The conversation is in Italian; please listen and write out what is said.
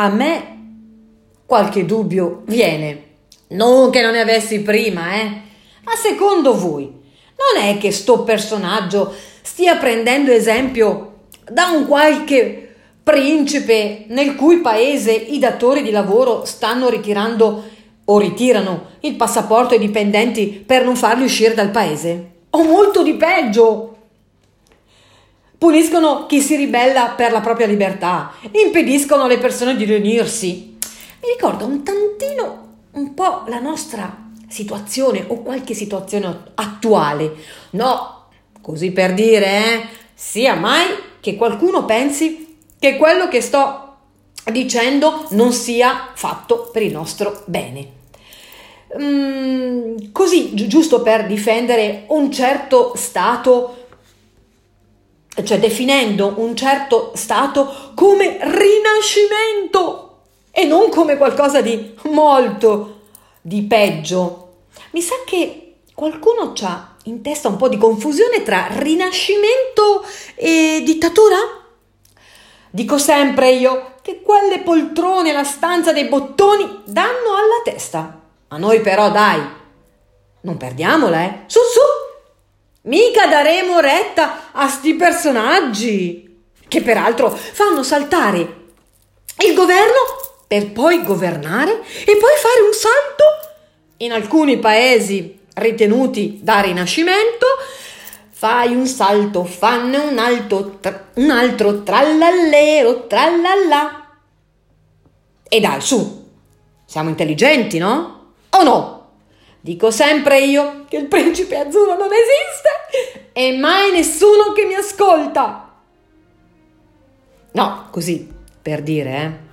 a me qualche dubbio viene. Non che non ne avessi prima, eh. Ma secondo voi, non è che sto personaggio stia prendendo esempio da un qualche principe nel cui paese i datori di lavoro stanno ritirando o ritirano il passaporto ai dipendenti per non farli uscire dal paese? O molto di peggio! Puniscono chi si ribella per la propria libertà, impediscono alle persone di riunirsi. Mi ricorda un tantino, un po' la nostra situazione o qualche situazione attuale. No, così per dire, eh, sia mai che qualcuno pensi che quello che sto dicendo non sia fatto per il nostro bene. Mm, così, gi- giusto per difendere un certo stato, cioè definendo un certo stato come rinascimento e non come qualcosa di molto di peggio. Mi sa che qualcuno ha in testa un po' di confusione tra rinascimento e dittatura? Dico sempre io che quelle poltrone alla stanza dei bottoni danno alla testa. A noi però dai, non perdiamola, eh. Su su! Mica daremo retta a sti personaggi, che peraltro fanno saltare il governo per poi governare e poi fare un salto in alcuni paesi ritenuti da rinascimento. Fai un salto, fanne un, alto, tra, un altro trallallero, trallallà. E dai, su, siamo intelligenti, no? O no? Dico sempre io che il principe azzurro non esiste e mai nessuno che mi ascolta. No, così, per dire, eh.